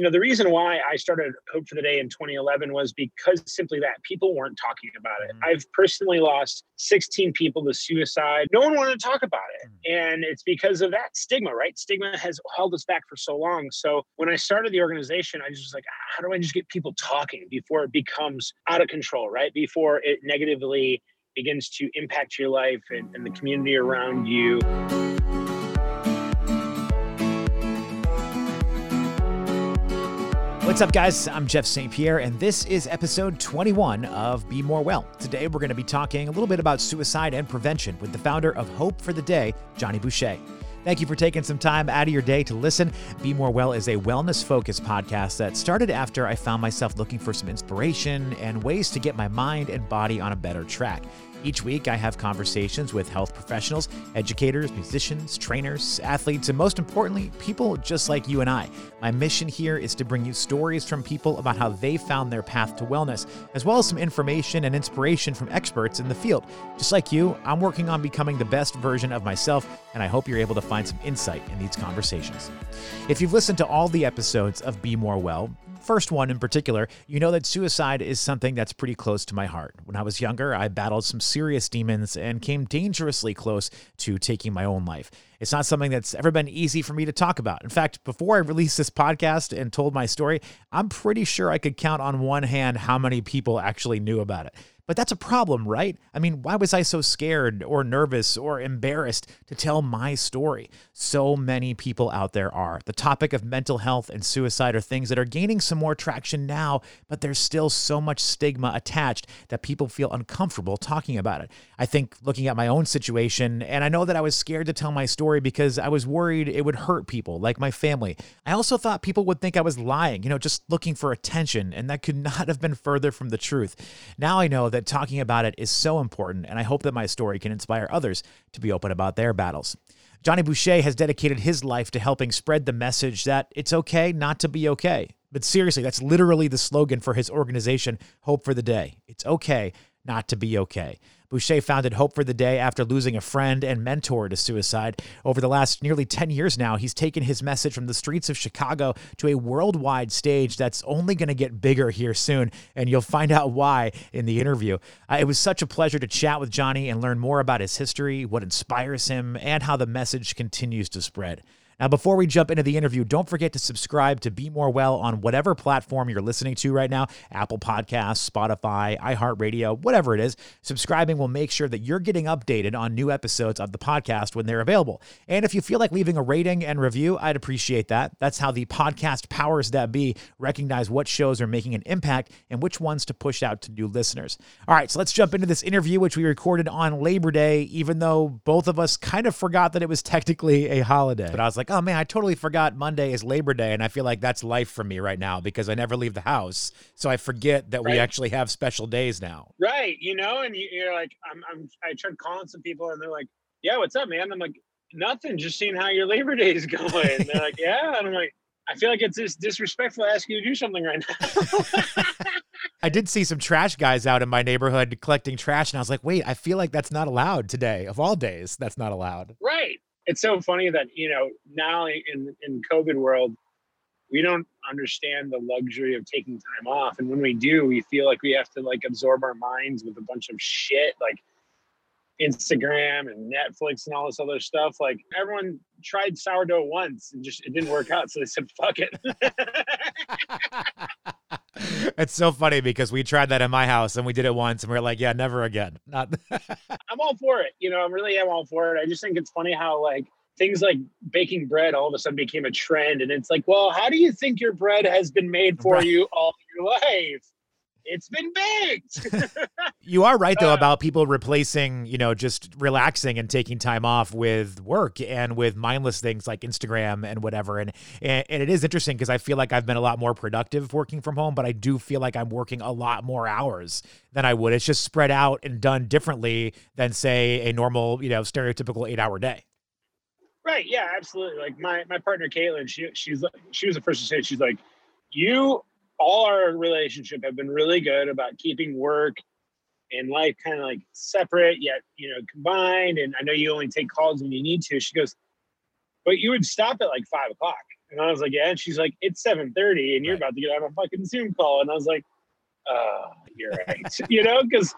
You know, the reason why I started Hope for the Day in 2011 was because simply that people weren't talking about it. Mm-hmm. I've personally lost 16 people to suicide. No one wanted to talk about it. Mm-hmm. And it's because of that stigma, right? Stigma has held us back for so long. So when I started the organization, I just was like, how do I just get people talking before it becomes out of control, right? Before it negatively begins to impact your life and, and the community around you. What's up, guys? I'm Jeff St. Pierre, and this is episode 21 of Be More Well. Today, we're going to be talking a little bit about suicide and prevention with the founder of Hope for the Day, Jonny Boucher. Thank you for taking some time out of your day to listen. Be More Well is a wellness focused podcast that started after I found myself looking for some inspiration and ways to get my mind and body on a better track. Each week, I have conversations with health professionals, educators, musicians, trainers, athletes, and most importantly, people just like you and I. My mission here is to bring you stories from people about how they found their path to wellness, as well as some information and inspiration from experts in the field. Just like you, I'm working on becoming the best version of myself, and I hope you're able to find some insight in these conversations. If you've listened to all the episodes of Be More Well, first one in particular, you know that suicide is something that's pretty close to my heart. When I was younger, I battled some serious demons and came dangerously close to taking my own life. It's not something that's ever been easy for me to talk about. In fact, before I released this podcast and told my story, I'm pretty sure I could count on one hand how many people actually knew about it. But that's a problem, right? I mean, why was I so scared or nervous or embarrassed to tell my story? So many people out there are. The topic of mental health and suicide are things that are gaining some more traction now, but there's still so much stigma attached that people feel uncomfortable talking about it. I think looking at my own situation, and I know that I was scared to tell my story because I was worried it would hurt people, like my family. I also thought people would think I was lying, you know, just looking for attention, and that could not have been further from the truth. Now I know that that talking about it is so important, and I hope that my story can inspire others to be open about their battles. Jonny Boucher has dedicated his life to helping spread the message that it's okay not to be okay. But seriously, that's literally the slogan for his organization, Hope for the Day. It's okay not to be okay. Boucher founded Hope for the Day after losing a friend and mentor to suicide. Over the last nearly 10 years now, he's taken his message from the streets of Chicago to a worldwide stage that's only going to get bigger here soon, and you'll find out why in the interview. Uh, it was such a pleasure to chat with Jonny and learn more about his history, what inspires him, and how the message continues to spread. Now, before we jump into the interview, don't forget to subscribe to Be More Well on whatever platform you're listening to right now Apple Podcasts, Spotify, iHeartRadio, whatever it is. Subscribing will make sure that you're getting updated on new episodes of the podcast when they're available. And if you feel like leaving a rating and review, I'd appreciate that. That's how the podcast powers that be recognize what shows are making an impact and which ones to push out to new listeners. All right, so let's jump into this interview, which we recorded on Labor Day, even though both of us kind of forgot that it was technically a holiday. But I was like, like, oh man, I totally forgot Monday is Labor Day, and I feel like that's life for me right now because I never leave the house, so I forget that right. we actually have special days now. Right, you know, and you're like, I'm, I'm, I tried calling some people, and they're like, yeah, what's up, man? I'm like, nothing, just seeing how your Labor Day is going. And they're like, yeah, and I'm like. I feel like it's just disrespectful to ask you to do something right now. I did see some trash guys out in my neighborhood collecting trash, and I was like, wait, I feel like that's not allowed today. Of all days, that's not allowed. Right it's so funny that you know now in in COVID world, we don't understand the luxury of taking time off, and when we do, we feel like we have to like absorb our minds with a bunch of shit like Instagram and Netflix and all this other stuff. Like everyone tried sourdough once and just it didn't work out, so they said fuck it. it's so funny because we tried that in my house and we did it once and we are like, yeah, never again. Not I'm all for it. You know, I'm really am all for it. I just think it's funny how like things like baking bread all of a sudden became a trend and it's like, well, how do you think your bread has been made for right. you all your life? It's been baked. you are right though uh, about people replacing, you know, just relaxing and taking time off with work and with mindless things like Instagram and whatever. And and, and it is interesting because I feel like I've been a lot more productive working from home, but I do feel like I'm working a lot more hours than I would. It's just spread out and done differently than say a normal, you know, stereotypical eight hour day. Right. Yeah, absolutely. Like my my partner Caitlin, she she's she was the first to say she's like, you all our relationship have been really good about keeping work and life kind of like separate yet you know combined and i know you only take calls when you need to she goes but you would stop at like five o'clock And I was like, yeah. And she's like, it's 7:30 and you're right. about to get on a fucking Zoom call. And I was like, uh, you're right. you know, because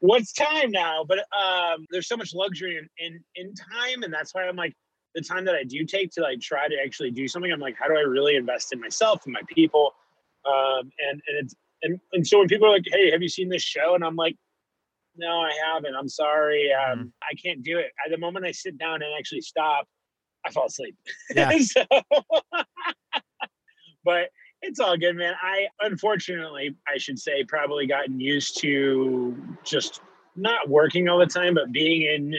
what's time now? But um, there's so much luxury in, in in time, and that's why I'm like, the time that I do take to like try to actually do something, I'm like, how do I really invest in myself and my people? Um, and and it's and, and so when people are like, hey, have you seen this show? And I'm like, no, I haven't. I'm sorry. Um, mm-hmm. I can't do it. At the moment I sit down and actually stop, I fall asleep. Yeah. so, but it's all good, man. I unfortunately, I should say, probably gotten used to just not working all the time, but being in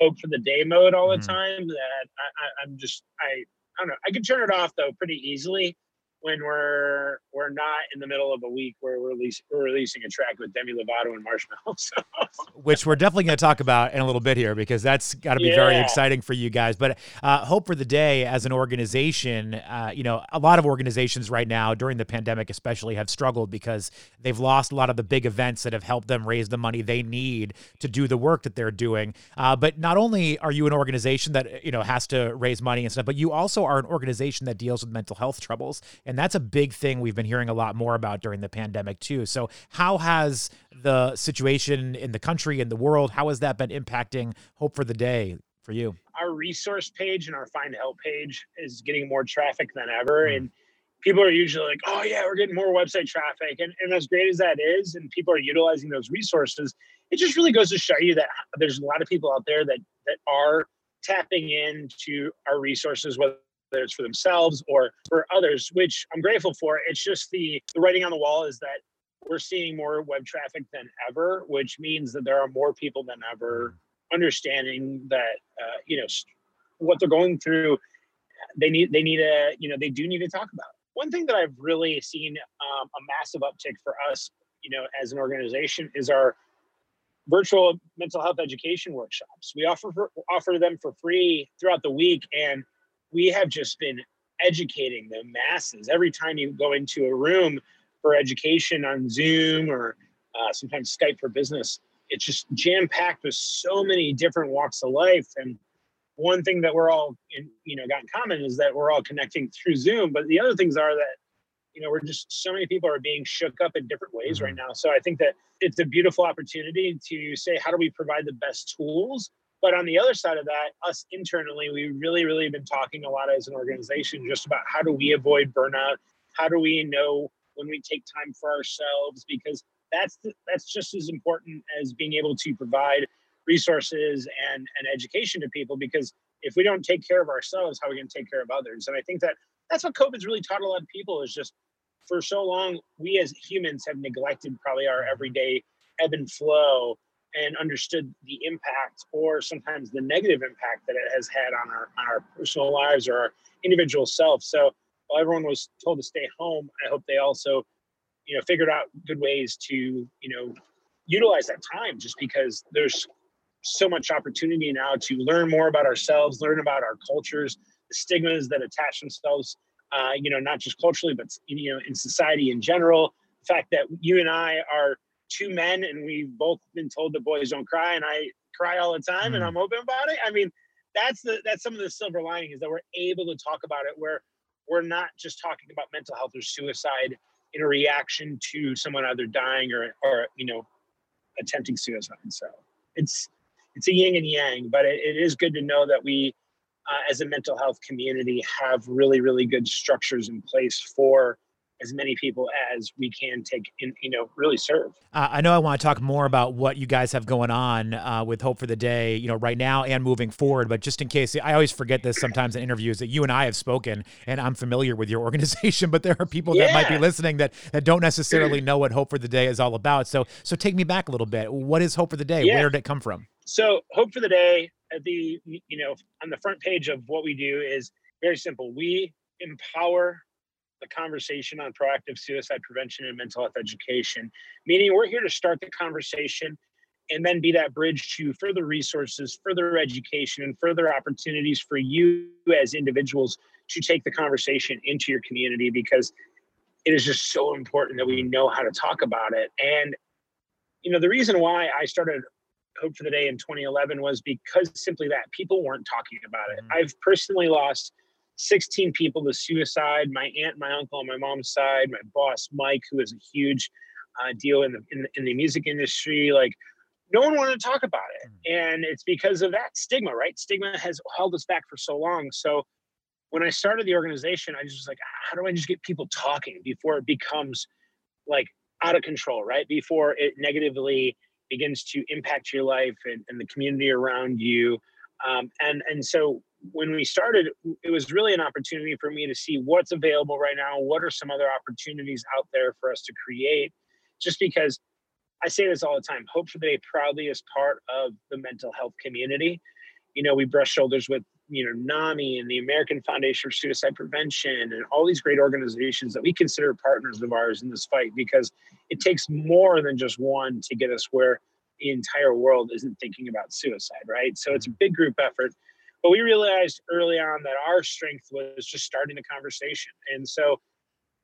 hope for the day mode all the mm-hmm. time. That I, I, I'm just I I don't know. I can turn it off though pretty easily when we're we're not in the middle of a week where we're, release, we're releasing a track with Demi Lovato and Marshmello. So. Which we're definitely going to talk about in a little bit here because that's got to be yeah. very exciting for you guys. But uh, Hope for the Day as an organization, uh, you know, a lot of organizations right now during the pandemic, especially, have struggled because they've lost a lot of the big events that have helped them raise the money they need to do the work that they're doing. Uh, but not only are you an organization that you know has to raise money and stuff, but you also are an organization that deals with mental health troubles and that's a big thing we've been hearing a lot more about during the pandemic, too. So, how has the situation in the country and the world, how has that been impacting Hope for the Day for you? Our resource page and our find help page is getting more traffic than ever. Mm. And people are usually like, oh, yeah, we're getting more website traffic. And, and as great as that is, and people are utilizing those resources, it just really goes to show you that there's a lot of people out there that that are tapping into our resources, whether whether it's for themselves or for others, which I'm grateful for. It's just the, the writing on the wall is that we're seeing more web traffic than ever, which means that there are more people than ever understanding that uh, you know what they're going through. They need they need a you know they do need to talk about. It. One thing that I've really seen um, a massive uptick for us, you know, as an organization is our virtual mental health education workshops. We offer for, offer them for free throughout the week, and we have just been educating the masses every time you go into a room for education on Zoom or uh, sometimes Skype for business. It's just jam packed with so many different walks of life. And one thing that we're all, in, you know, got in common is that we're all connecting through Zoom. But the other things are that, you know, we're just so many people are being shook up in different ways mm-hmm. right now. So I think that it's a beautiful opportunity to say, how do we provide the best tools but on the other side of that, us internally, we really, really been talking a lot as an organization just about how do we avoid burnout? How do we know when we take time for ourselves? Because that's the, that's just as important as being able to provide resources and, and education to people. Because if we don't take care of ourselves, how are we going to take care of others? And I think that that's what COVID's really taught a lot of people is just for so long, we as humans have neglected probably our everyday ebb and flow and understood the impact or sometimes the negative impact that it has had on our on our personal lives or our individual self. So while everyone was told to stay home, I hope they also, you know, figured out good ways to, you know, utilize that time just because there's so much opportunity now to learn more about ourselves, learn about our cultures, the stigmas that attach themselves, uh, you know, not just culturally, but you know, in society in general. The fact that you and I are two men and we've both been told that boys don't cry and I cry all the time mm. and I'm open about it. I mean, that's the that's some of the silver lining is that we're able to talk about it where we're not just talking about mental health or suicide in a reaction to someone either dying or or you know attempting suicide. So it's it's a yin and yang, but it, it is good to know that we uh, as a mental health community have really really good structures in place for as many people as we can take and you know, really serve. Uh, I know I want to talk more about what you guys have going on uh, with Hope for the Day, you know, right now and moving forward. But just in case, I always forget this sometimes in interviews that you and I have spoken, and I'm familiar with your organization, but there are people yeah. that might be listening that that don't necessarily know what Hope for the Day is all about. So, so take me back a little bit. What is Hope for the Day? Yeah. Where did it come from? So, Hope for the Day, the you know, on the front page of what we do is very simple. We empower the conversation on proactive suicide prevention and mental health education, meaning we're here to start the conversation and then be that bridge to further resources, further education, and further opportunities for you as individuals to take the conversation into your community because it is just so important that we know how to talk about it. And, you know, the reason why I started Hope for the Day in 2011 was because simply that people weren't talking about it. Mm-hmm. I've personally lost 16 people to suicide. My aunt, my uncle on my mom's side, my boss Mike, who is a huge uh, deal in the, in the in the music industry. Like no one wanted to talk about it, mm. and it's because of that stigma, right? Stigma has held us back for so long. So when I started the organization, I just was like, how do I just get people talking before it becomes like out of control, right? Before it negatively begins to impact your life and, and the community around you. Um, and and so when we started, it was really an opportunity for me to see what's available right now. What are some other opportunities out there for us to create? Just because I say this all the time, Hope for the Day proudly is part of the mental health community. You know, we brush shoulders with you know NAMI and the American Foundation for Suicide Prevention and all these great organizations that we consider partners of ours in this fight because it takes more than just one to get us where the entire world isn't thinking about suicide, right? So it's a big group effort. But we realized early on that our strength was just starting the conversation. And so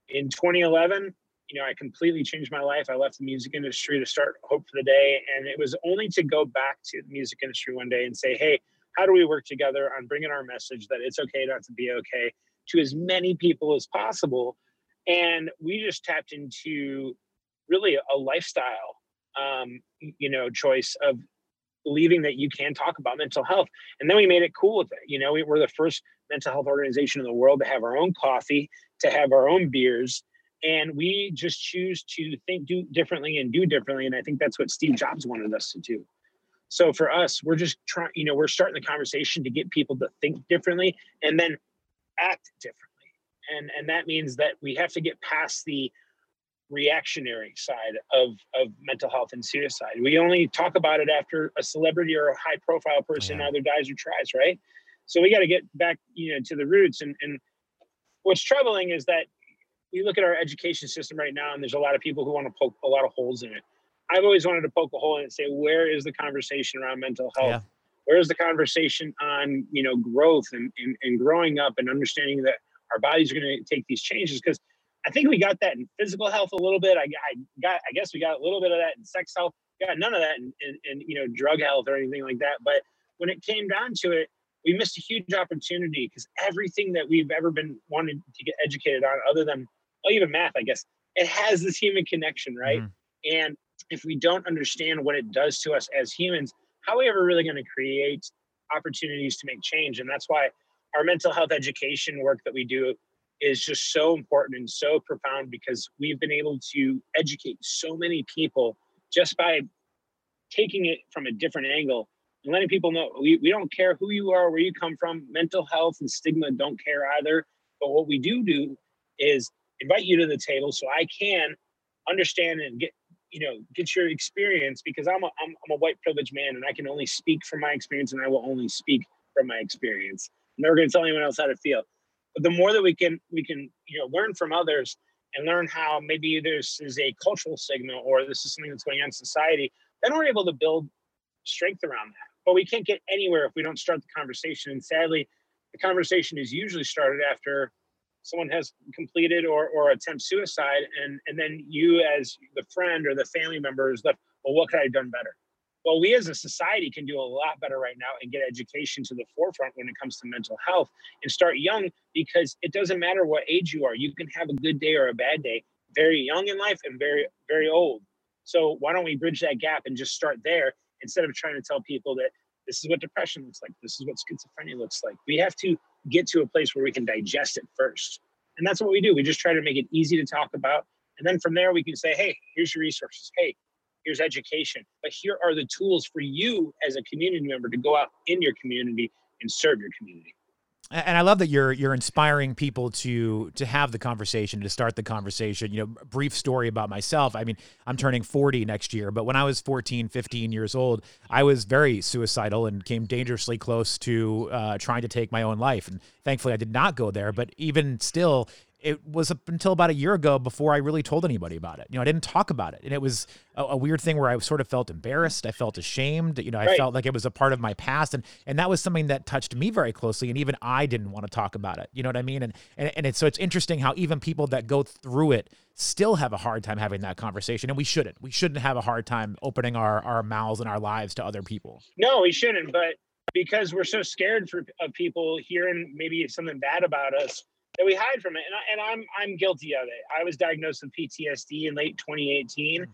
in 2011, you know, I completely changed my life. I left the music industry to start Hope for the Day. And it was only to go back to the music industry one day and say, hey, how do we work together on bringing our message that it's okay not to be okay to as many people as possible? And we just tapped into really a lifestyle, um, you know, choice of believing that you can talk about mental health. And then we made it cool with it. You know, we were the first mental health organization in the world to have our own coffee, to have our own beers. And we just choose to think do differently and do differently. And I think that's what Steve Jobs wanted us to do. So for us, we're just trying, you know, we're starting the conversation to get people to think differently and then act differently. And and that means that we have to get past the reactionary side of of mental health and suicide. We only talk about it after a celebrity or a high profile person yeah. either dies or tries, right? So we got to get back, you know, to the roots. And and what's troubling is that we look at our education system right now, and there's a lot of people who want to poke a lot of holes in it. I've always wanted to poke a hole in it and say, where is the conversation around mental health? Yeah. Where is the conversation on, you know, growth and, and, and growing up and understanding that our bodies are going to take these changes? Because I think we got that in physical health a little bit. I, I got, I guess we got a little bit of that in sex health. Got none of that in, in, in, you know, drug health or anything like that. But when it came down to it, we missed a huge opportunity because everything that we've ever been wanted to get educated on, other than well, even math, I guess, it has this human connection, right? Mm. And if we don't understand what it does to us as humans, how are we ever really going to create opportunities to make change? And that's why our mental health education work that we do is just so important and so profound because we've been able to educate so many people just by taking it from a different angle and letting people know we, we don't care who you are, where you come from. Mental health and stigma don't care either. But what we do do is invite you to the table so I can understand and get you know get your experience because I'm a, I'm, I'm a white privileged man and I can only speak from my experience and I will only speak from my experience. I'm never going to tell anyone else how to feel. But the more that we can we can you know learn from others and learn how maybe this is a cultural signal or this is something that's going on in society, then we're able to build strength around that. But we can't get anywhere if we don't start the conversation. And sadly, the conversation is usually started after someone has completed or, or attempt suicide and and then you as the friend or the family member is left well what could i have done better well we as a society can do a lot better right now and get education to the forefront when it comes to mental health and start young because it doesn't matter what age you are you can have a good day or a bad day very young in life and very very old so why don't we bridge that gap and just start there instead of trying to tell people that this is what depression looks like this is what schizophrenia looks like we have to get to a place where we can digest it first. And that's what we do. We just try to make it easy to talk about. And then from there, we can say, hey, here's your resources. Hey, here's education. But here are the tools for you as a community member to go out in your community and serve your community and I love that you're you're inspiring people to to have the conversation, to start the conversation. You know, brief story about myself. I mean, I'm turning 40 next year, but when I was 14, 15 years old, I was very suicidal and came dangerously close to uh, trying to take my own life. And thankfully, I did not go there. But even still, it was up until about a year ago before I really told anybody about it. You know, I didn't talk about it. And it was a, a weird thing where I sort of felt embarrassed. I felt ashamed. You know, I right. felt like it was a part of my past. And and that was something that touched me very closely. And even I didn't want to talk about it. You know what I mean? And and, and it's so it's interesting how even people that go through it still have a hard time having that conversation. And we shouldn't. We shouldn't have a hard time opening our, our mouths and our lives to other people. No, we shouldn't. But because we're so scared for of people hearing maybe something bad about us that we hide from it. And, I, and I'm I'm guilty of it. I was diagnosed with PTSD in late 2018, mm.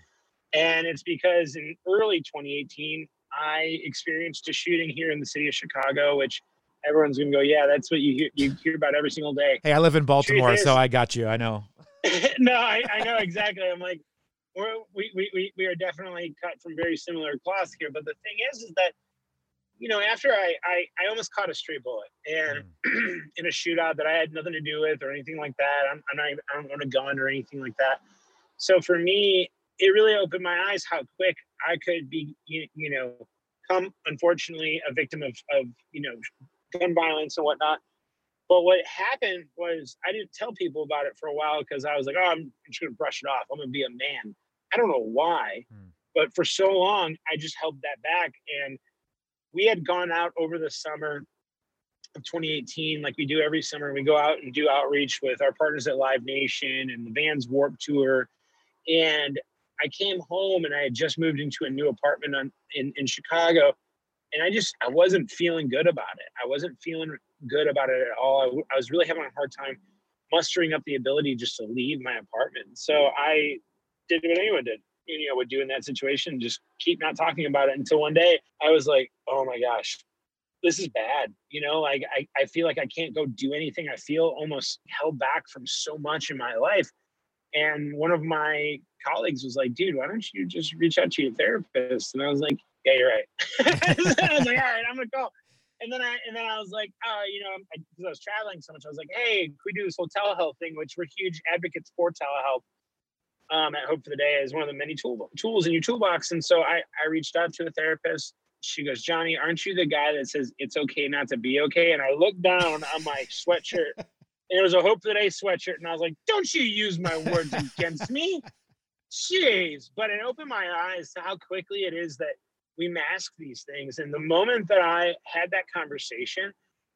and it's because in early 2018 I experienced a shooting here in the city of Chicago, which everyone's gonna go, yeah, that's what you hear, you hear about every single day. Hey, I live in Baltimore, so I got you. I know. no, I, I know exactly. I'm like, we're, we, we, we are definitely cut from very similar cloth here. But the thing is, is that, you know, after I, I, I almost caught a stray bullet and mm. in a shootout that I had nothing to do with or anything like that. I'm, I'm not, I don't own a gun or anything like that. So for me, it really opened my eyes how quick I could be, you, you know, come unfortunately a victim of, of, you know, gun violence and whatnot. But what happened was I didn't tell people about it for a while because I was like, oh, I'm just going to brush it off. I'm going to be a man. I don't know why, hmm. but for so long, I just held that back. And we had gone out over the summer of 2018, like we do every summer. We go out and do outreach with our partners at Live Nation and the Vans Warp Tour. And I came home and I had just moved into a new apartment on, in, in Chicago. And I just, I wasn't feeling good about it. I wasn't feeling good about it at all. I, I was really having a hard time mustering up the ability just to leave my apartment. So I did what anyone did, you know, would do in that situation, just keep not talking about it until one day I was like, oh my gosh, this is bad. You know, like I, I feel like I can't go do anything. I feel almost held back from so much in my life. And one of my colleagues was like, dude, why don't you just reach out to your therapist? And I was like, yeah, you're right. I was like, all right, I'm gonna call and then I and then I was like, uh, you know, because I, I, was traveling so much, I was like, hey, can we do this whole telehealth thing? Which we're huge advocates for telehealth. Um, at Hope for the Day as one of the many tool, tools in your toolbox. And so I I reached out to a therapist. She goes, Jonny, aren't you the guy that says it's okay not to be okay? And I looked down on my sweatshirt, and it was a Hope for the Day sweatshirt, and I was like, don't you use my words against me. Jeez, but it opened my eyes to how quickly it is that we mask these things. And the moment that I had that conversation,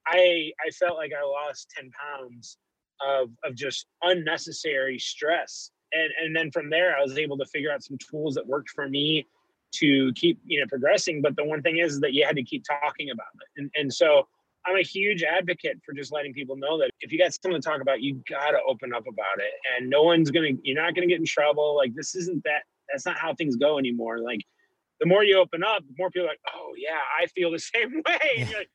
I I felt like I lost 10 pounds of of just unnecessary stress. And and then from there I was able to figure out some tools that worked for me to keep you know progressing. But the one thing is that you had to keep talking about it. And and so I'm a huge advocate for just letting people know that if you got something to talk about, you gotta open up about it. And no one's gonna you're not gonna get in trouble. Like this isn't that that's not how things go anymore. Like the more you open up, the more people are like, oh yeah, I feel the same way. And you're like,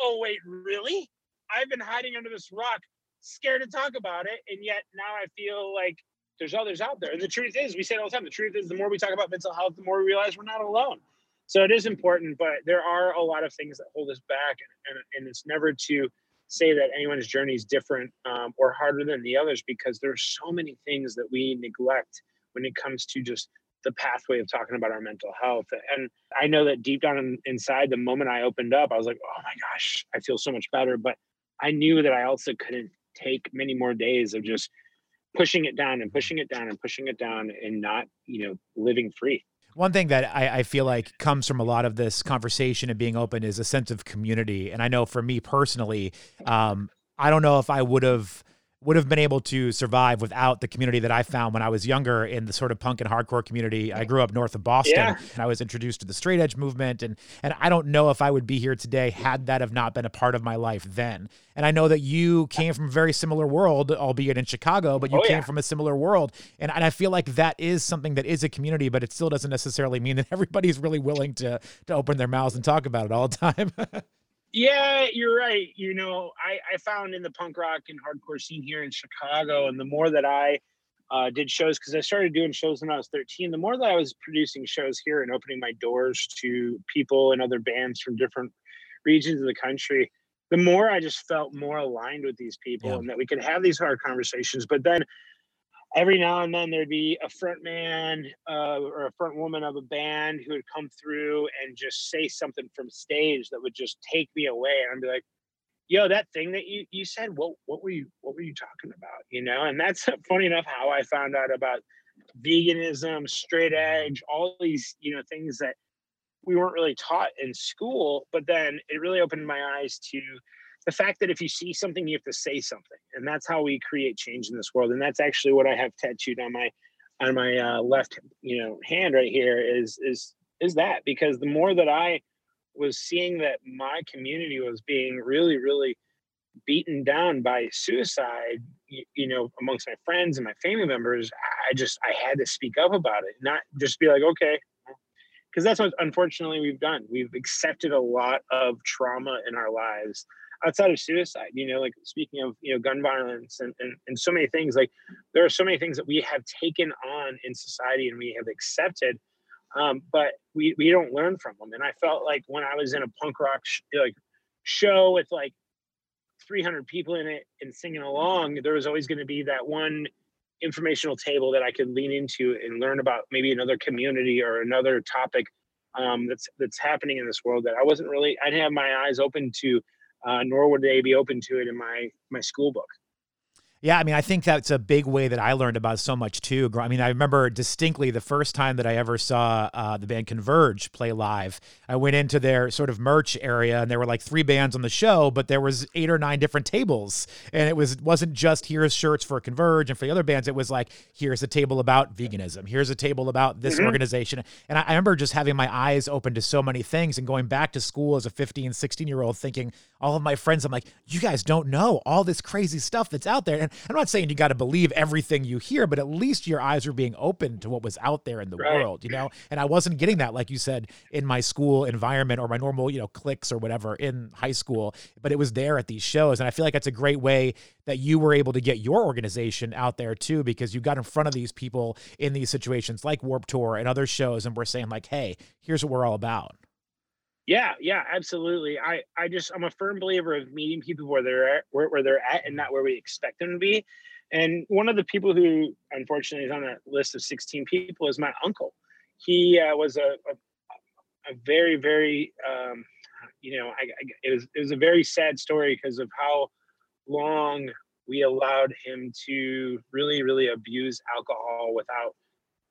oh wait, really? I've been hiding under this rock, scared to talk about it, and yet now I feel like there's others out there. And the truth is, we say it all the time. The truth is, the more we talk about mental health, the more we realize we're not alone. So it is important, but there are a lot of things that hold us back, and, and, it's never to say that anyone's journey is different um, or harder than the others because there are so many things that we neglect when it comes to just the pathway of talking about our mental health. And I know that deep down in, inside, the moment I opened up, I was like, oh my gosh, I feel so much better. But I knew that I also couldn't take many more days of just pushing it down and pushing it down and pushing it down and not, you know, living free. One thing that I, I, feel like comes from a lot of this conversation and being open is a sense of community. And I know for me personally, um, I don't know if I would have would have been able to survive without the community that I found when I was younger in the sort of punk and hardcore community. I grew up north of Boston yeah. and I was introduced to the straight edge movement and and I don't know if I would be here today had that have not been a part of my life then. And I know that you came from a very similar world, albeit in Chicago, but you oh, came yeah. from a similar world. And, and I feel like that is something that is a community, but it still doesn't necessarily mean that everybody's really willing to to open their mouths and talk about it all the time. Yeah, you're right. You know, I, I found in the punk rock and hardcore scene here in Chicago, and the more that I uh, did shows, because I started doing shows when I was 13, the more that I was producing shows here and opening my doors to people and other bands from different regions of the country, the more I just felt more aligned with these people yeah. and that we could have these hard conversations. But then every now and then there'd be a front man uh, or a front woman of a band who would come through and just say something from stage that would just take me away. And i'd be like yo that thing that you you said what what were you what were you talking about? You know? And that's funny enough how i found out about veganism straight edge all these you know things that we weren't really taught in school but then it really opened my eyes to the fact that if you see something, you have to say something, and that's how we create change in this world. And that's actually what I have tattooed on my on my uh, left, you know, hand right here is is is that because the more that I was seeing that my community was being really, really beaten down by suicide, you, you, know, amongst my friends and my family members, I just I had to speak up about it, not just be like, okay, because that's what unfortunately we've done. We've accepted a lot of trauma in our lives outside of suicide. You know, like speaking of you know gun violence and and, and so many things. Like there are so many things that we have taken on in society and we have accepted. Um, but we, we don't learn from them. And I felt like when I was in a punk rock sh- like show with like 300 people in it and singing along, there was always going to be that one informational table that I could lean into and learn about maybe another community or another topic um, that's that's happening in this world that I wasn't really I didn't have my eyes open to, Uh, nor would they be open to it in my my school book. Yeah, I mean, I think that's a big way that I learned about so much too. I mean, I remember distinctly the first time that I ever saw uh, the band Converge play live. I went into their sort of merch area, and there were like three bands on the show, but there was eight or nine different tables, and it was wasn't just here's shirts for Converge and for the other bands. It was like here's a table about veganism, here's a table about this mm-hmm. organization, and I, I remember just having my eyes open to so many things and going back to school as a 15, 16 year old, thinking all of my friends, I'm like, you guys don't know all this crazy stuff that's out there, and I'm not saying you got to believe everything you hear, but at least your eyes are being open to what was out there in the right. world, you know? And I wasn't getting that, like you said, in my school environment or my normal, you know, cliques or whatever in high school, but it was there at these shows. And I feel like that's a great way that you were able to get your organization out there too, because you got in front of these people in these situations like Warp Tour and other shows and we're saying, like, hey, here's what we're all about. Yeah, yeah, absolutely. I, I just I'm a firm believer of meeting people where they're at, where, where they're at and not where we expect them to be. And one of the people who unfortunately is on that list of 16 people is my uncle. He uh, was a, a, a very very um, you know I, I, it was it was a very sad story because of how long we allowed him to really really abuse alcohol without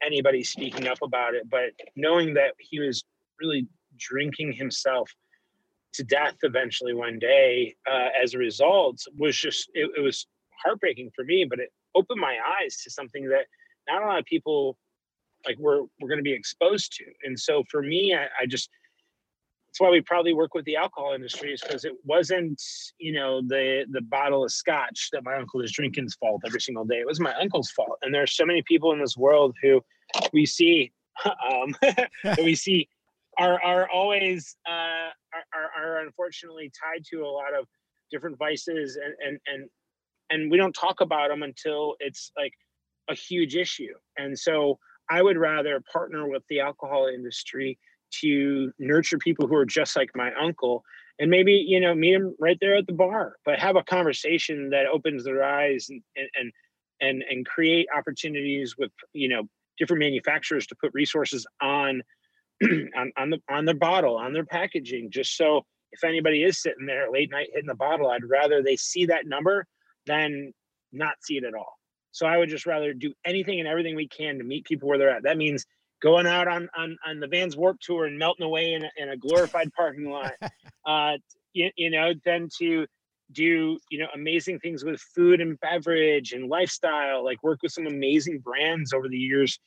anybody speaking up about it. But knowing that he was really drinking himself to death eventually one day uh, as a result was just it, it, was heartbreaking for me but it opened my eyes to something that not a lot of people like we're we're going to be exposed to. And so for me I, I just that's why we probably work with the alcohol industry is because it wasn't you know the the bottle of scotch that my uncle is drinking's fault every single day. It was my uncle's fault. And there are so many people in this world who we see um, we see are are always uh, are, are unfortunately tied to a lot of different vices and and and and we don't talk about them until it's like a huge issue. And so i would rather partner with the alcohol industry to nurture people who are just like my uncle and maybe you know meet them right there at the bar but have a conversation that opens their eyes and and and and create opportunities with you know different manufacturers to put resources on on, on the on their bottle, on their packaging, just so if anybody is sitting there late night hitting the bottle, I'd rather they see that number than not see it at all. So I would just rather do anything and everything we can to meet people where they're at. That means going out on on, on the Vans Warp Tour and melting away in a, in a glorified parking lot. Uh, you, you know, then to do you know amazing things with food and beverage and lifestyle. Like work with some amazing brands over the years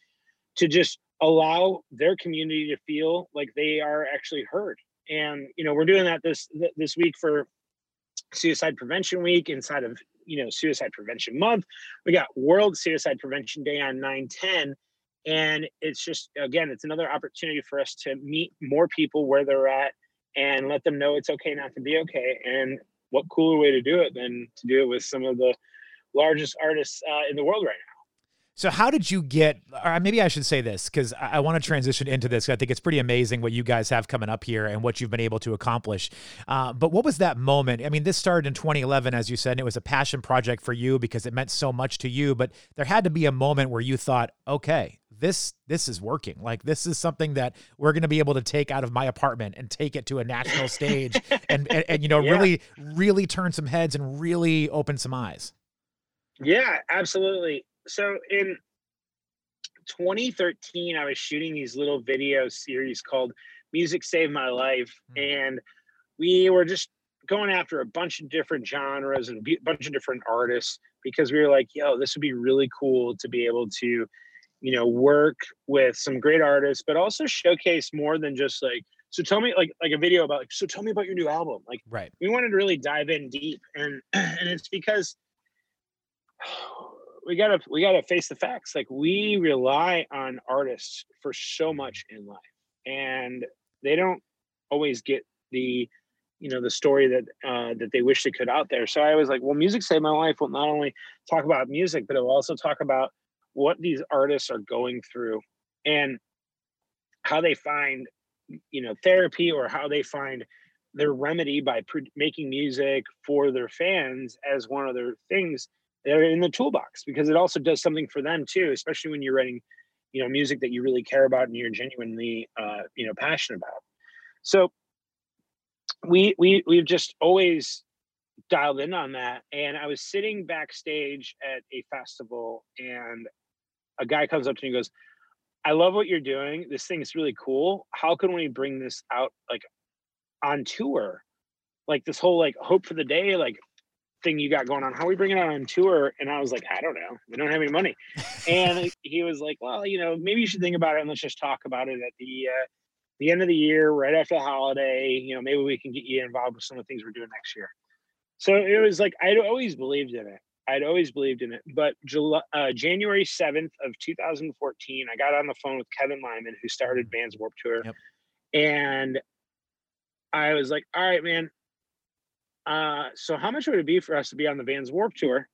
to just allow their community to feel like they are actually heard. And you know, we're doing that this this week for Suicide Prevention Week inside of you know Suicide Prevention Month. We got World Suicide Prevention Day on 910. And it's just again, it's another opportunity for us to meet more people where they're at and let them know it's okay not to be okay. And what cooler way to do it than to do it with some of the largest artists uh, in the world right now. So, how did you get, or maybe I should say this because I, I want to transition into this. I think it's pretty amazing what you guys have coming up here and what you've been able to accomplish. Uh, but what was that moment? I mean, this started in 2011, as you said, and it was a passion project for you because it meant so much to you. But there had to be a moment where you thought, okay, this this is working like this is something that we're going to be able to take out of my apartment and take it to a national stage and, and, and you know yeah. really really turn some heads and really open some eyes yeah absolutely so in 2013 i was shooting these little video series called music saved my life. Mm-hmm. and we were just going after a bunch of different genres and a bunch of different artists because we were like yo this would be really cool to be able to you know work with some great artists but also showcase more than just like so tell me like like a video about like so tell me about your new album. Like right. we wanted to really dive in deep. And and it's because we gotta we gotta face the facts. Like we rely on artists for so much in life and they don't always get the you know the story that uh, that they wish they could out there. So i was like well music saved my life. Will not only talk about music but it will also talk about what these artists are going through and how they find you know therapy or how they find their remedy by making music for their fans as one of their things that are in the toolbox because it also does something for them too especially when you're writing you know music that you really care about and you're genuinely uh, you know passionate about so we we we've just always dialed in on that and i was sitting backstage at a festival and a guy comes up to me and goes I love what you're doing. This thing is really cool. How can we bring this out like on tour? Like this whole like hope for the day like thing you got going on. How are we bring it on tour? And I was like, I don't know. We don't have any money. and he was like, Well, you know, maybe you should think about it and let's just talk about it at the uh, the end of the year, right after the holiday. You know, maybe we can get you involved with some of the things we're doing next year. So it was like I'd always believed in it. I'd always believed in it. But July, uh, January 7th of 2014, I got on the phone with Kevin Lyman, who started Vans Warped Tour. Yep. And I was like, all right, man. Uh, so how much would it be for us to be on the Vans Warped Tour?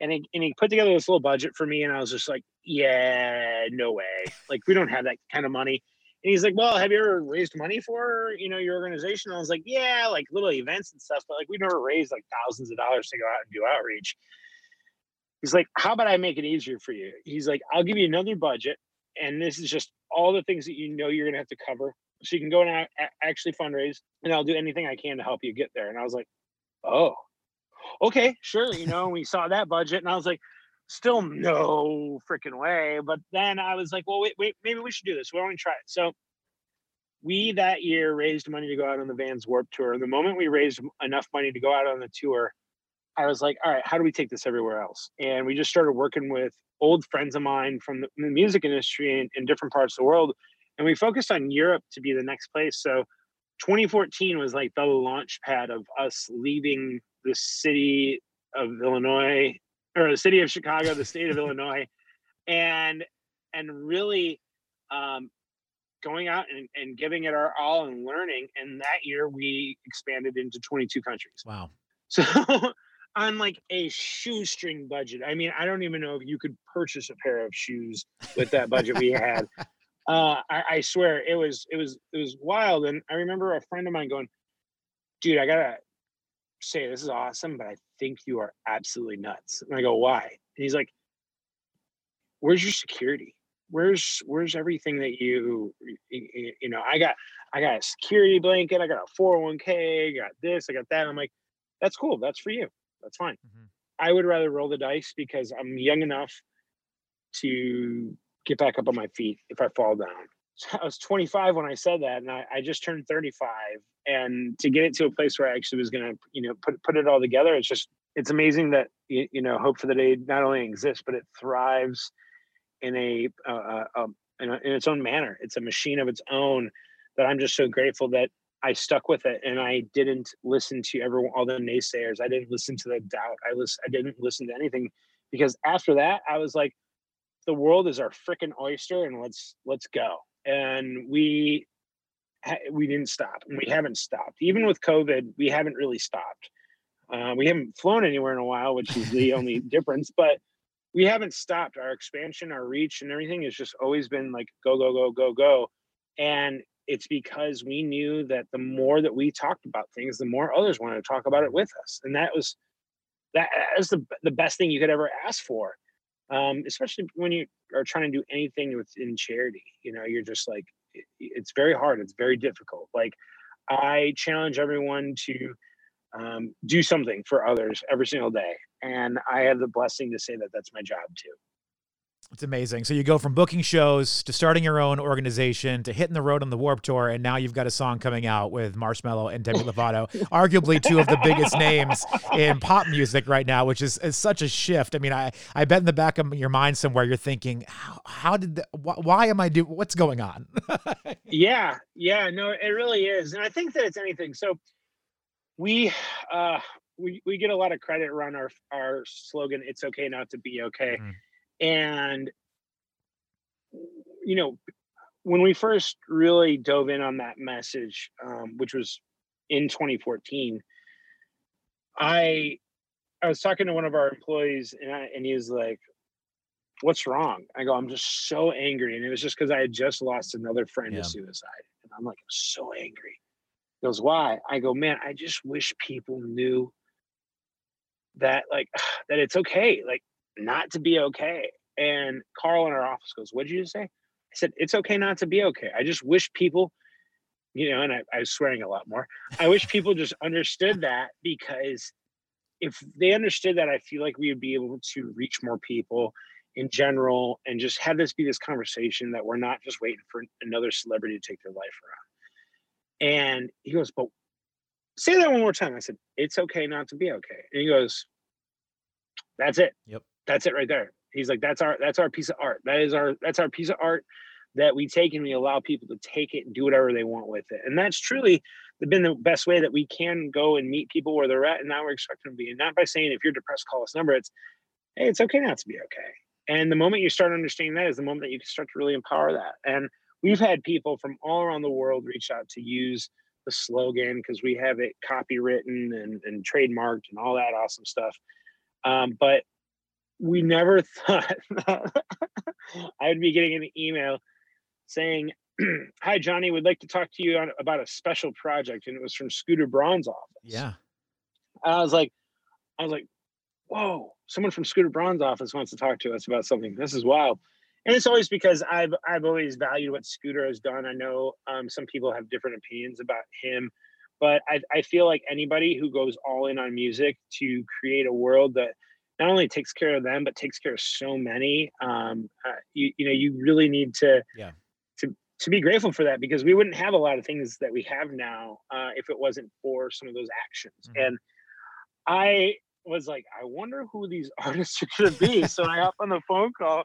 And he, and he put together this little budget for me. And I was just like, yeah, no way. Like, we don't have that kind of money. And he's like, Well, have you ever raised money for, you know, your organization? And I was like, Yeah, like little events and stuff, but like we've never raised like thousands of dollars to go out and do outreach. He's like, How about I make it easier for you? He's like, I'll give you another budget. And this is just all the things that you know you're gonna have to cover. So you can go and actually fundraise, and I'll do anything I can to help you get there. And I was like, Oh, okay, sure. You know, we saw that budget, and I was like, still no freaking way. But then I was like, well, wait, wait, maybe we should do this. Why don't we try it? So we that year raised money to go out on the Vans Warp Tour. The moment we raised enough money to go out on the tour, I was like, all right, how do we take this everywhere else? And we just started working with old friends of mine from the, music industry in, in different parts of the world. And we focused on Europe to be the next place. So 2014 was like the launch pad of us leaving the city of Illinois or the city of Chicago, the state of Illinois, and and really um, going out and, and giving it our all and learning. And that year we expanded into 22 countries. Wow. So on like a shoestring budget. I mean, I don't even know if you could purchase a pair of shoes with that budget we had. Uh, I, I swear it was it was it was wild. And I remember a friend of mine going, dude, I gotta say this is awesome, but I think you are absolutely nuts. And I go, why? And he's like, where's your security? Where's where's everything that you you know? I got I got a security blanket. I got a 401k. I got this. I got that. I'm like, that's cool. That's for you. That's fine. Mm-hmm. I would rather roll the dice because I'm young enough to get back up on my feet if I fall down. I was 25 when I said that, and I, I just turned 35. And to get it to a place where I actually was going to, you know, put put it all together, it's just it's amazing that you, you know Hope for the Day not only exists but it thrives in a, uh, uh, um, in, a in its own manner. It's a machine of its own that I'm just so grateful that I stuck with it and I didn't listen to everyone, all the naysayers. I didn't listen to the doubt. I listen, I didn't listen to anything because after that, I was like, the world is our freaking oyster and let's let's go. And we we didn't stop and we haven't stopped. Even with covid we haven't really stopped. Uh, we haven't flown anywhere in a while which is the only difference but we haven't stopped. Our expansion our reach and everything has just always been like go go go go go. And it's because we knew that the more that we talked about things the more others wanted to talk about it with us. And that was that that is the, the best thing you could ever ask for um, especially when you are trying to do anything within charity. You know, you're just like, it, it's very hard. It's very difficult. Like, I challenge everyone to um, do something for others every single day, and I have the blessing to say that that's my job too. It's amazing. So you go from booking shows to starting your own organization to hitting the road on the Warp Tour, and now you've got a song coming out with Marshmello and Demi Lovato, arguably two of the biggest names in pop music right now, which is, is such a shift. I mean, I, I bet in the back of your mind somewhere you're thinking, how, how did the, wh- why am I doing what's going on? yeah, yeah, no, it really is, and I think that it's anything. So we uh, we we get a lot of credit around our our slogan. It's okay not to be okay. Mm and, you know, when we first really dove in on that message, um, which was in 2014, I I was talking to one of our employees and I, and he was like, "What's wrong?" I go, "I'm just so angry," and it was just because I had just lost another friend yeah. to suicide, and I'm like, I'm so angry. He goes, "Why?" I go, "Man, I just wish people knew that like that it's okay. Like not to be okay. And Carl in our office goes, What did you say? I said, It's okay not to be okay. I just wish people, you know, and I, I was swearing a lot more. I wish people just understood that because if they understood that, I feel like we would be able to reach more people in general and just have this be this conversation that we're not just waiting for another celebrity to take their life around. And he goes, But say that one more time. I said, It's okay not to be okay. And he goes, That's it. Yep. That's it right there. He's like, that's our that's our piece of art. That is our that's our piece of art that we take and we allow people to take it and do whatever they want with it. And that's truly been the best way that we can go and meet people where they're at. And now we're expecting them to be. And not by saying if you're depressed, call us number. It's hey, it's okay not to be okay. And the moment you start understanding that is the moment that you can start to really empower that. And we've had people from all around the world reach out to use the slogan because we have it copywritten and, and trademarked and all that awesome stuff. Um, but we never thought I would be getting an email saying, "Hi, Jonny, we'd like to talk to you on, about a special project," and it was from Scooter Braun's office. Yeah, I was like, I was like, "Whoa!" Someone from Scooter Braun's office wants to talk to us about something. This is wild. And it's always because I've I've always valued what Scooter has done. I know um, some people have different opinions about him, but I, I feel like anybody who goes all in on music to create a world that not only takes care of them but takes care of so many um, uh, you, you know you really need to yeah. to to be grateful for that because we wouldn't have a lot of things that we have now uh, if it wasn't for some of those actions. Mm-hmm. and i was like i wonder who these artists are going to be. So i hop on the phone call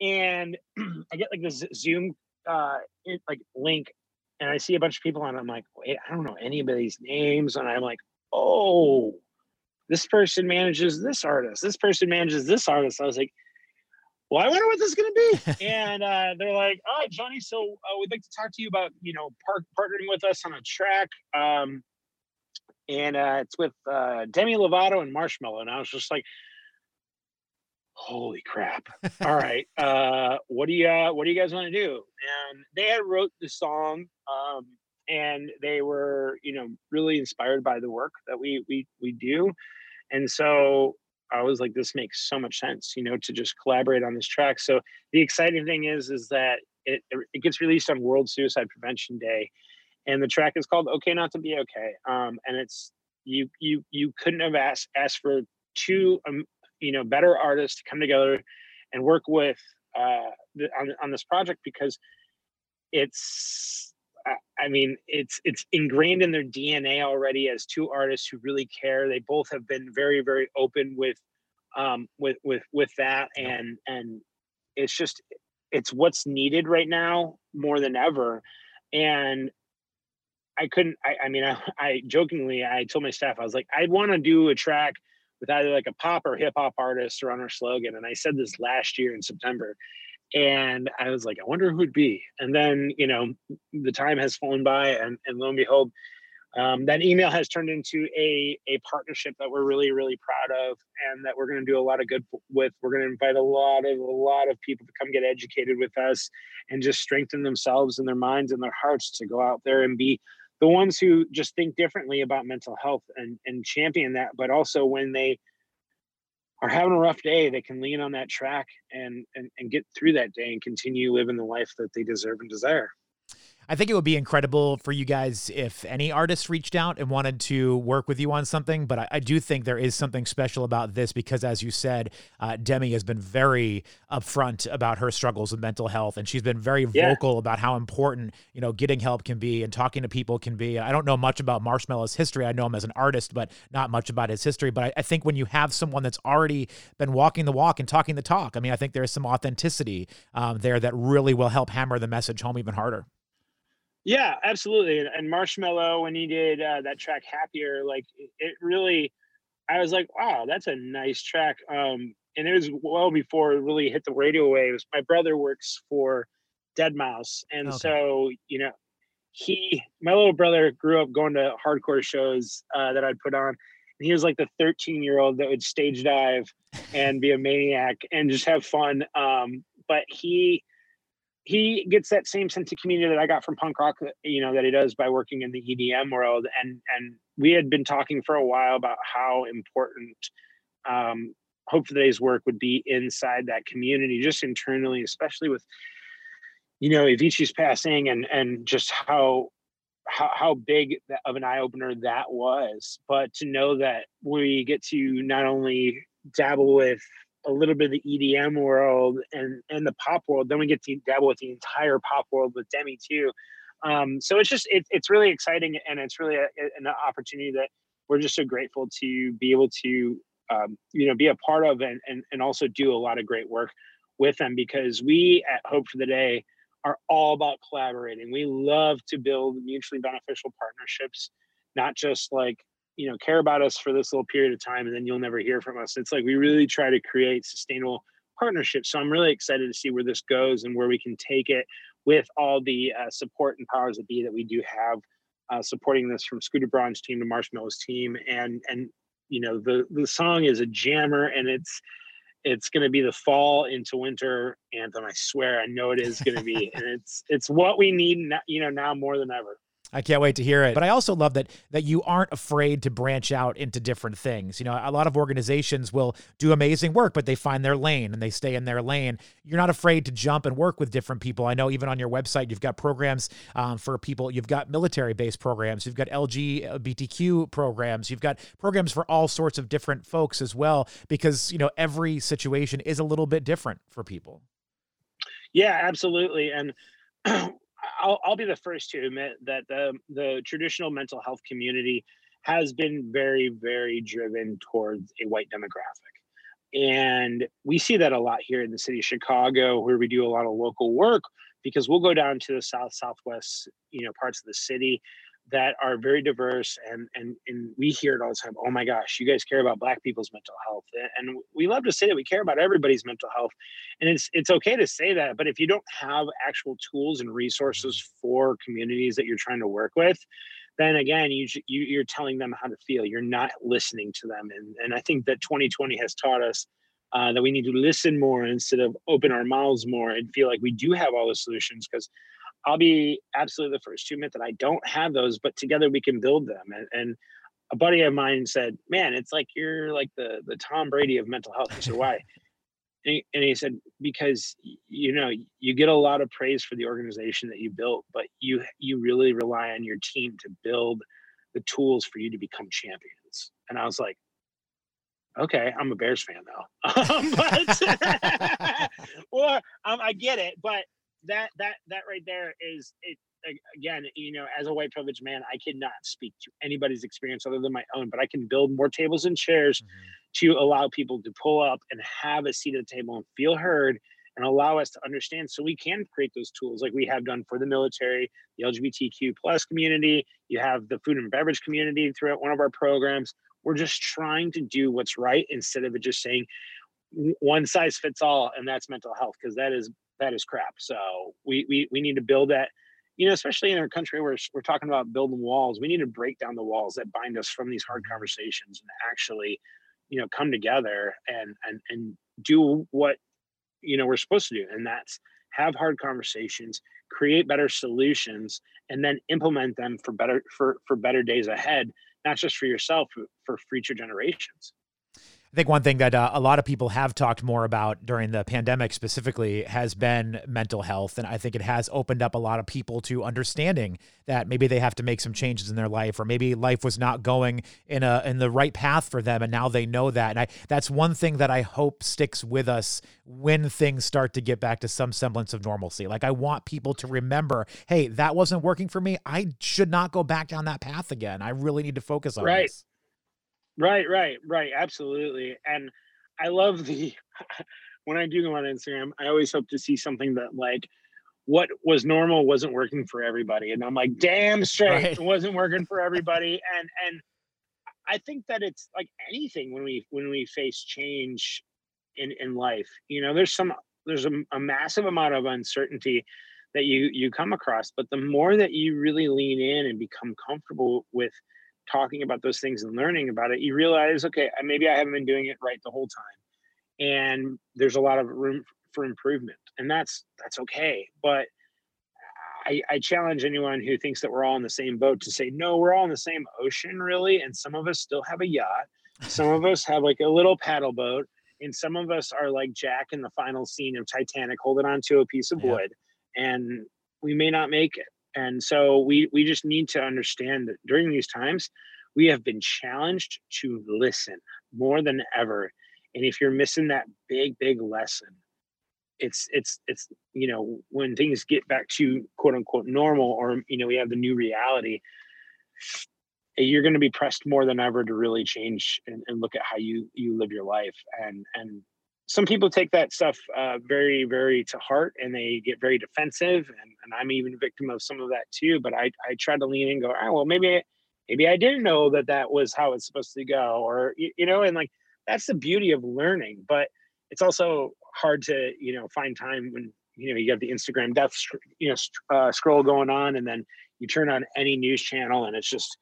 and i get like this zoom uh it, like link and i see a bunch of people and i'm like wait i don't know anybody's names. And i'm like oh this person manages this artist, this person manages this artist. I was like, well, I wonder what this is going to be. and uh, they're like, all right, Jonny, so uh, we'd like to talk to you about, you know, par- partnering with us on a track. Um, and uh, it's with uh, Demi Lovato and Marshmello. And I was just like, holy crap. all right. Uh, what do you, uh, what do you guys want to do? And they had wrote the song. Um, and they were, you know, really inspired by the work that we, we, we do and so I was like, this makes so much sense, you know, to just collaborate on this track. So the exciting thing is, is that it, it gets released on World Suicide Prevention Day, and the track is called "Okay Not to Be Okay." Um, and it's you you you couldn't have asked asked for two um, you know better artists to come together and work with uh, the, on on this project because it's I mean, it's it's ingrained in their DNA already as two artists who really care. They both have been very, very open with um, with with with that, and and it's just it's what's needed right now more than ever. And I couldn't. I, I mean, I, I jokingly I told my staff I was like, I want to do a track with either like a pop or hip hop artist or on our slogan. And I said this last year in September, and I was like, I wonder who it'd be. And then, you know, the time has flown by, and, and lo and behold, um, that email has turned into a a partnership that we're really really proud of, and that we're going to do a lot of good with. We're going to invite a lot of a lot of people to come get educated with us, and just strengthen themselves and their minds and their hearts to go out there and be the ones who just think differently about mental health and and champion that. But also when they are having a rough day, they can lean on that track and, and and get through that day and continue living the life that they deserve and desire. I think it would be incredible for you guys if any artist reached out and wanted to work with you on something. But I, I do think there is something special about this because, as you said, uh, Demi has been very upfront about her struggles with mental health, and she's been very yeah. vocal about how important you know getting help can be and talking to people can be. I don't know much about Marshmello's history. I know him as an artist, but not much about his history. But I, I think when you have someone that's already been walking the walk and talking the talk, I mean, I think there's some authenticity um, there that really will help hammer the message home even harder. Yeah, absolutely. And, Marshmello, when he did uh, that track "Happier," like it, it, really, I was like, wow, that's a nice track. Um, and it was well before it really hit the radio waves. My brother works for deadmau5, and okay. so you know, he, my little brother, grew up going to hardcore shows uh, that I'd put on. And he was like the 13 year old that would stage dive and be a maniac and just have fun. Um, but he he gets that same sense of community that I got from punk rock, you know, that he does by working in the EDM world. And and we had been talking for a while about how important um, Hope for work would be inside that community, just internally, especially with, you know, Avicii's passing and and just how how, how big of an eye opener that was. But to know that we get to not only dabble with a little bit of the EDM world and and the pop world. Then we get to dabble with the entire pop world with Demi too. Um, so it's just it, it's really exciting and it's really a, an opportunity that we're just so grateful to be able to um, you know be a part of and, and and also do a lot of great work with them because we at Hope for the Day are all about collaborating. We love to build mutually beneficial partnerships, not just like you know care about us for this little period of time and then you'll never hear from us. It's like we really try to create sustainable partnerships. So i'm really excited to see where this goes and where we can take it with all the uh, support and powers that be that we do have uh, supporting this from scooter braun's team to marshmello's team. And and you know the the song is a jammer and it's it's going to be the fall into winter anthem i swear. I know it is going to be and it's it's what we need you know now more than ever I can't wait to hear it. But I also love that that you aren't afraid to branch out into different things. You know, a lot of organizations will do amazing work, but they find their lane and they stay in their lane. You're not afraid to jump and work with different people. I know even on your website, you've got programs um, for people. You've got military-based programs. You've got LGBTQ programs. You've got programs for all sorts of different folks as well, because you know every situation is a little bit different for people. Yeah, absolutely, and. I'll, I'll be the first to admit that the the traditional mental health community has been very very driven towards a white demographic. And we see that a lot here in the city of chicago where we do a lot of local work because we'll go down to the south southwest you know parts of the city that are very diverse and and and we hear it all the time oh my gosh you guys care about black people's mental health and we love to say that we care about everybody's mental health and it's it's okay to say that but if you don't have actual tools and resources mm-hmm. for communities that you're trying to work with then again you, you you're telling them how to feel you're not listening to them and and i think that 2020 has taught us uh, that we need to listen more instead of open our mouths more and feel like we do have all the solutions because I'll be absolutely the first to admit that I don't have those, but together we can build them. And, and a buddy of mine said, "Man, it's like you're like the the Tom Brady of mental health." I said, "Why?" And he, and he said, "Because you know you get a lot of praise for the organization that you built, but you you really rely on your team to build the tools for you to become champions." And I was like, okay, I'm a Bears fan though. um, but, well, um, I get it, but that that that right there is it again you know as a white privileged man i cannot speak to anybody's experience other than my own but i can build more tables and chairs mm-hmm. to allow people to pull up and have a seat at the table and feel heard and allow us to understand so we can create those tools like we have done for the military the lgbtq plus community you have the food and beverage community throughout one of our programs we're just trying to do what's right instead of it just saying one size fits all and that's mental health because that is that is crap. So we we we need to build that. You know, especially in our country where we're talking about building walls, we need to break down the walls that bind us from these hard mm-hmm. conversations and actually, you know, come together and and and do what you know we're supposed to do, and that's have hard conversations, create better solutions, and then implement them for better for for better days ahead, not just for yourself, for future generations. Think one thing that uh, a lot of people have talked more about during the pandemic specifically has been mental health. And I think it has opened up a lot of people to understanding that maybe they have to make some changes in their life or maybe life was not going in a in the right path for them and now they know that. And I that's one thing that I hope sticks with us when things start to get back to some semblance of normalcy. Like I want people to remember, hey, that wasn't working for me. I should not go back down that path again. I really need to focus on right. this. Right, right, right. Absolutely. And I love the when I do go on Instagram, I always hope to see something that like what was normal wasn't working for everybody. And I'm like, damn straight, right. it wasn't working for everybody. And and I think that it's like anything when we when we face change in in life. You know, there's some there's a, a massive amount of uncertainty that you you come across, but the more that you really lean in and become comfortable with talking about those things and learning about it, you realize, okay, maybe I haven't been doing it right the whole time, and there's a lot of room for improvement, and that's that's okay. But I, I challenge anyone who thinks that we're all in the same boat to say, no, we're all in the same ocean, really, and some of us still have a yacht, some of us have like a little paddle boat, and some of us are like Jack in the final scene of Titanic, holding onto a piece of yeah. wood, and we may not make it and so we we just need to understand that during these times we have been challenged to listen more than ever. And if you're missing that big big lesson it's it's it's you know when things get back to quote unquote normal or you know we have the new reality you're going to be pressed more than ever to really change and, and look at how you you live your life. And and some people take that stuff uh, very, very to heart and they get very defensive. And, and I'm even a victim of some of that too. But I, I try to lean in and go, oh, well, maybe, maybe I didn't know that that was how it's supposed to go. Or, you, you know, and like that's the beauty of learning. But it's also hard to, you know, find time when, you know, you got the Instagram death, you know, uh, scroll going on and then you turn on any news channel and it's just,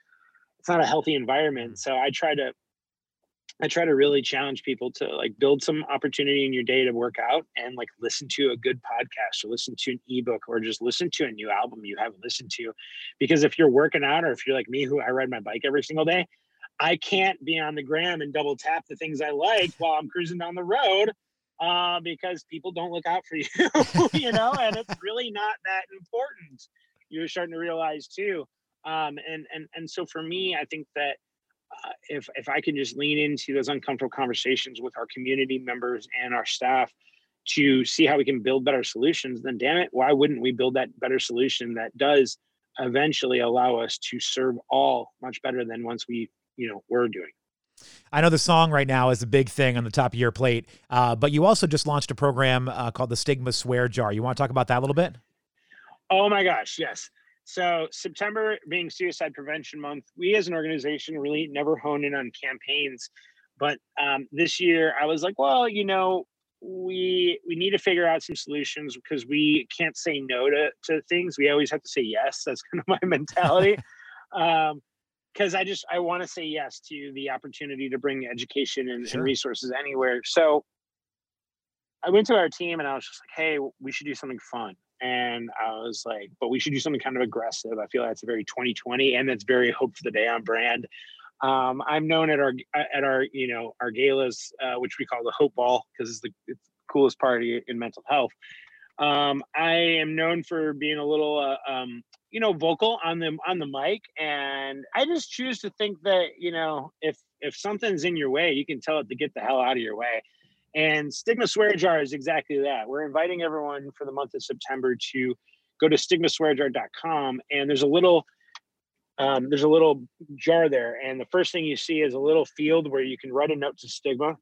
it's not a healthy environment. Mm. So I try to I try to really challenge people to like build some opportunity in your day to work out and like listen to a good podcast or listen to an ebook or just listen to a new album you haven't listened to. Because if you're working out or if you're like me, who I ride my bike every single day, I can't be on the gram and double tap the things I like while I'm cruising down the road uh, because people don't look out for you, you know, and it's really not that important. You're starting to realize too. Um, and and and so for me, I think that uh, if if I can just lean into those uncomfortable conversations with our community members and our staff to see how we can build better solutions, then damn it, why wouldn't we build that better solution that does eventually allow us to serve all much better than once we you know were doing. I know the song right now is a big thing on the top of your plate, uh, but you also just launched a program uh, called the Stigma Swear Jar. You want to talk about that a little bit? Oh my gosh, yes. So September being Suicide Prevention Month, we as an organization really never hone in on campaigns. But um, this year, I was like, well, you know, we we need to figure out some solutions because we can't say no to to things. We always have to say yes. That's kind of my mentality. um, because I just I want to say yes to the opportunity to bring education and, sure. and resources anywhere. So I went to our team and I was just like, hey, we should do something fun and I was like, but we should do something kind of aggressive. I feel that's very 2020 and that's very hope for the day on brand. Um, I'm known at our at our you know our galas, uh, which we call the Hope Ball because it's the, it's coolest party in mental health. Um, I am known for being a little uh, um, you know vocal on the on the mic, and I just choose to think that you know if if something's in your way, you can tell it to get the hell out of your way. And Stigma Swear Jar is exactly that. We're inviting everyone for the month of September to go to stigmaswearjar.com and there's a little um, there's a little jar there and the first thing you see is a little field where you can write a note to stigma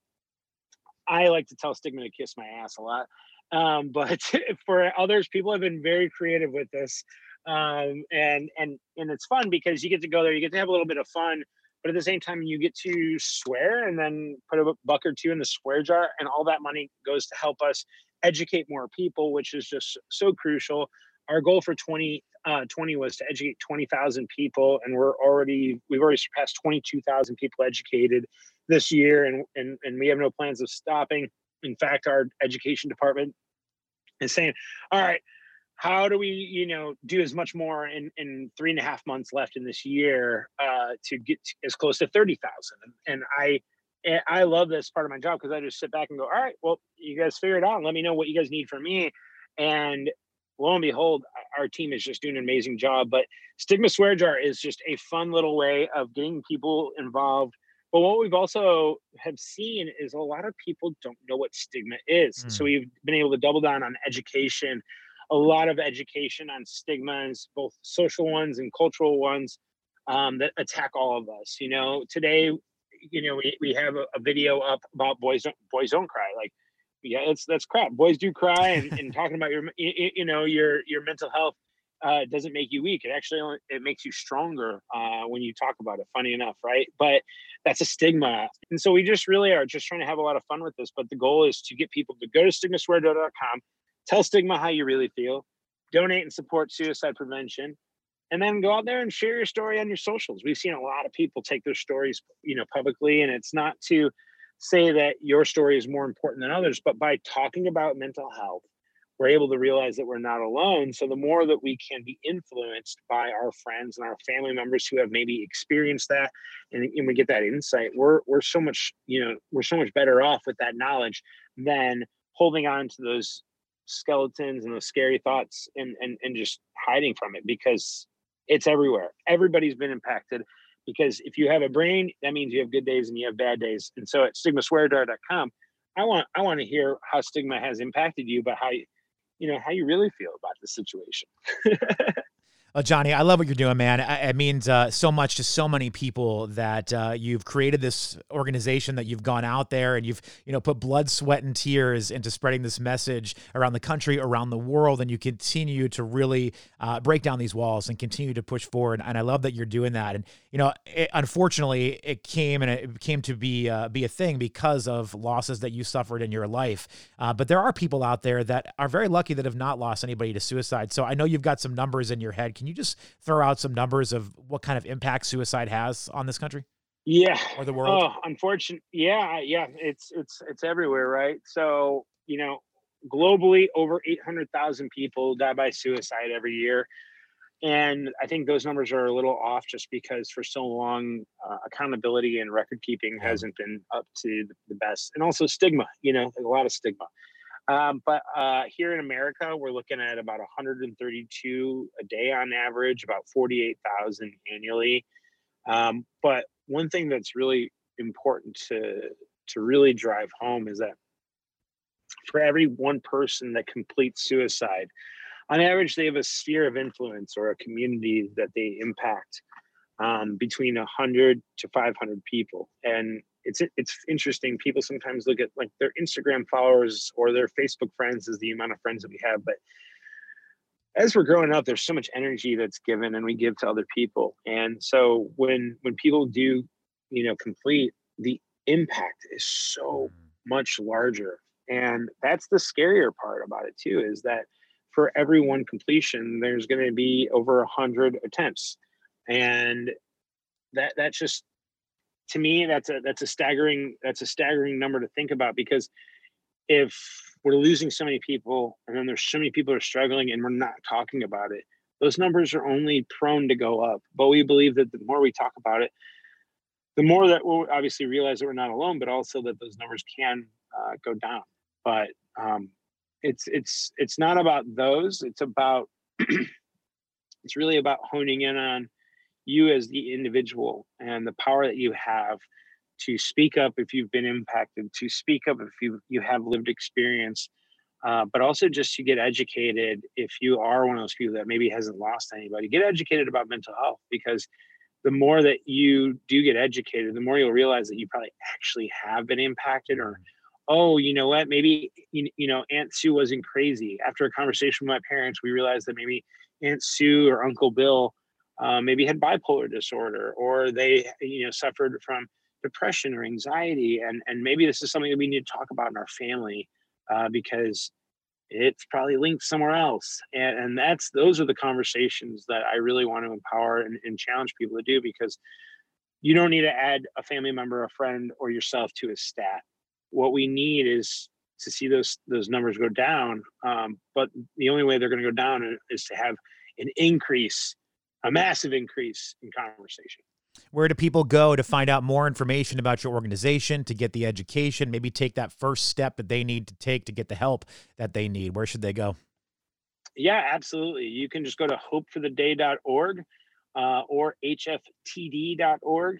i like to tell stigma to kiss my ass a lot um, but for others people have been very creative with this um, and and and it's fun because you get to go there you get to have a little bit of fun but at the same time you get to swear and then put a buck or two in the swear jar and all that money goes to help us educate more people which is just so crucial. Our goal for 2020 uh, 20 was to educate 20,000 people and we're already we've already surpassed 22,000 people educated this year and, and and we have no plans of stopping. In fact our education department is saying all right how do we you know do as much more in in three and a half months left in this year uh, to get as close to 30,000 and I I love this part of my job because I just sit back and go, all right, well, you guys figure it out let me know what you guys need from me. And lo and behold, our team is just doing an amazing job. But Stigma Swear Jar is just a fun little way of getting people involved. But what we've also have seen is a lot of people don't know what stigma is. Mm. So we've been able to double down on education, a lot of education on stigmas, both social ones and cultural ones um, that attack all of us. You know, today, you know, we, we have a, a video up about boys don't boys don't cry. Like, yeah, it's that's crap. Boys do cry, and, and talking about your you, you know your your mental health uh, doesn't make you weak. It actually only, it makes you stronger uh, when you talk about it. Funny enough, right? But that's a stigma, and so we just really are just trying to have a lot of fun with this. But the goal is to get people to go to stigmaswear.com, tell Stigma how you really feel, donate and support suicide prevention, and then go out there and share your story on your socials. We've seen a lot of people take their stories, you know, publicly, and it's not to say that your story is more important than others, but by talking about mental health, we're able to realize that we're not alone. So the more that we can be influenced by our friends and our family members who have maybe experienced that, and, and we get that insight, we're we're so much, you know, we're so much better off with that knowledge than holding on to those skeletons and those scary thoughts and and, and just hiding from it because it's everywhere. Everybody's been impacted because if you have a brain, that means you have good days and you have bad days. And so at stigmaswear.com, I want I want to hear how stigma has impacted you, but how you, you know how you really feel about the situation. Well, Jonny, I love what you're doing, man. It means uh, so much to so many people that uh, you've created this organization that you've gone out there and you've you know put blood, sweat, and tears into spreading this message around the country, around the world, and you continue to really uh, break down these walls and continue to push forward. And I love that you're doing that. And you know, it, unfortunately, it came and it came to be uh, be a thing because of losses that you suffered in your life. Uh, but there are people out there that are very lucky that have not lost anybody to suicide. So I know you've got some numbers in your head. Can can you just throw out some numbers of what kind of impact suicide has on this country? Yeah. Or the world? Oh, unfortunate. Yeah. Yeah. It's, it's, it's everywhere. Right. So, you know, globally over 800,000 people die by suicide every year. And I think those numbers are a little off just because for so long, uh, accountability and record keeping hasn't been up to the best. And also stigma, you know, a lot of stigma. Um, but uh, here in America, we're looking at about 132 a day on average, about 48,000 annually. Um, but one thing that's really important to to really drive home is that for every one person that completes suicide, on average, they have a sphere of influence or a community that they impact um, between 100 to 500 people. And it's it's interesting. People sometimes look at like their Instagram followers or their Facebook friends as the amount of friends that we have, but as we're growing up, there's so much energy that's given and we give to other people. And so when when people do, you know, complete, the impact is so mm. much larger. And that's the scarier part about it too, is that for every one completion, there's going to be over a hundred attempts. And that that's just to me that's a that's a staggering that's a staggering number to think about because if we're losing so many people and then there's so many people are struggling and we're not talking about it those numbers are only prone to go up. But we believe that the more we talk about it the more that we'll obviously realize that we're not alone but also that those numbers can uh, go down. But um, it's it's it's not about those. It's about it's really about honing in on you as the individual and the power that you have to speak up if you've been impacted, to speak up if you you have lived experience, uh, but also just to get educated if you are one of those people that maybe hasn't lost anybody. Get educated about mental health because the more that you do get educated, the more you'll realize that you probably actually have been impacted or oh, you know what, maybe you, you know Aunt Sue wasn't crazy. After a conversation with my parents, we realized that maybe Aunt Sue or Uncle Bill um, maybe had bipolar disorder or they you know suffered from depression or anxiety and and maybe this is something that we need to talk about in our family uh, because it's probably linked somewhere else and, and that's those are the conversations that i really want to empower and, and challenge people to do because you don't need to add a family member a friend or yourself to a stat. What we need is to see those those numbers go down um, but the only way they're going to go down is to have an increase a massive increase in conversation. Where do people go to find out more information about your organization, to get the education, maybe take that first step that they need to take to get the help that they need? Where should they go? Yeah, absolutely. You can just go to hopefortheday.org uh, or hftd.org.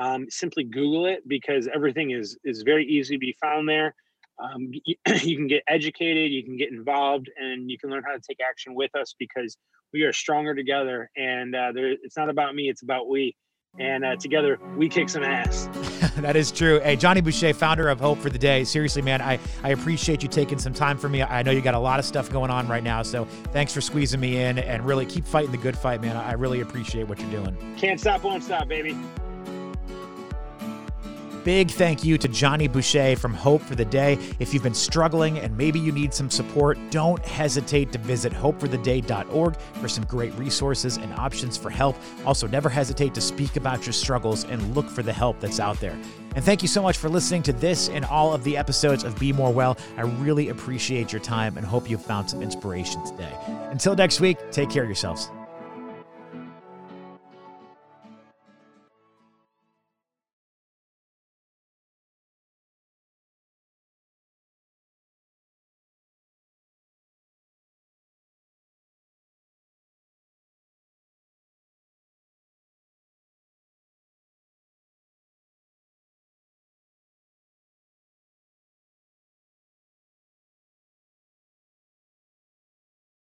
Um, simply Google it because everything is is very easy to be found there. Um, you, you can get educated, you can get involved, and you can learn how to take action with us because we are stronger together. And uh, there, it's not about me; it's about we and uh, together we kick some ass. that is true. Hey, Jonny Boucher, founder of Hope for the Day. Seriously, man, I, I appreciate you taking some time for me. I know you got a lot of stuff going on right now, so thanks for squeezing me in and really keep fighting the good fight, man. I really appreciate what you're doing. Can't stop, won't stop, baby. Big thank you to Jonny Boucher from Hope for the Day. If you've been struggling and maybe you need some support, don't hesitate to visit hopefortheday.org for some great resources and options for help. Also, never hesitate to speak about your struggles and look for the help that's out there. And thank you so much for listening to this and all of the episodes of Be More Well. I really appreciate your time and hope you've found some inspiration today. Until next week, take care of yourselves.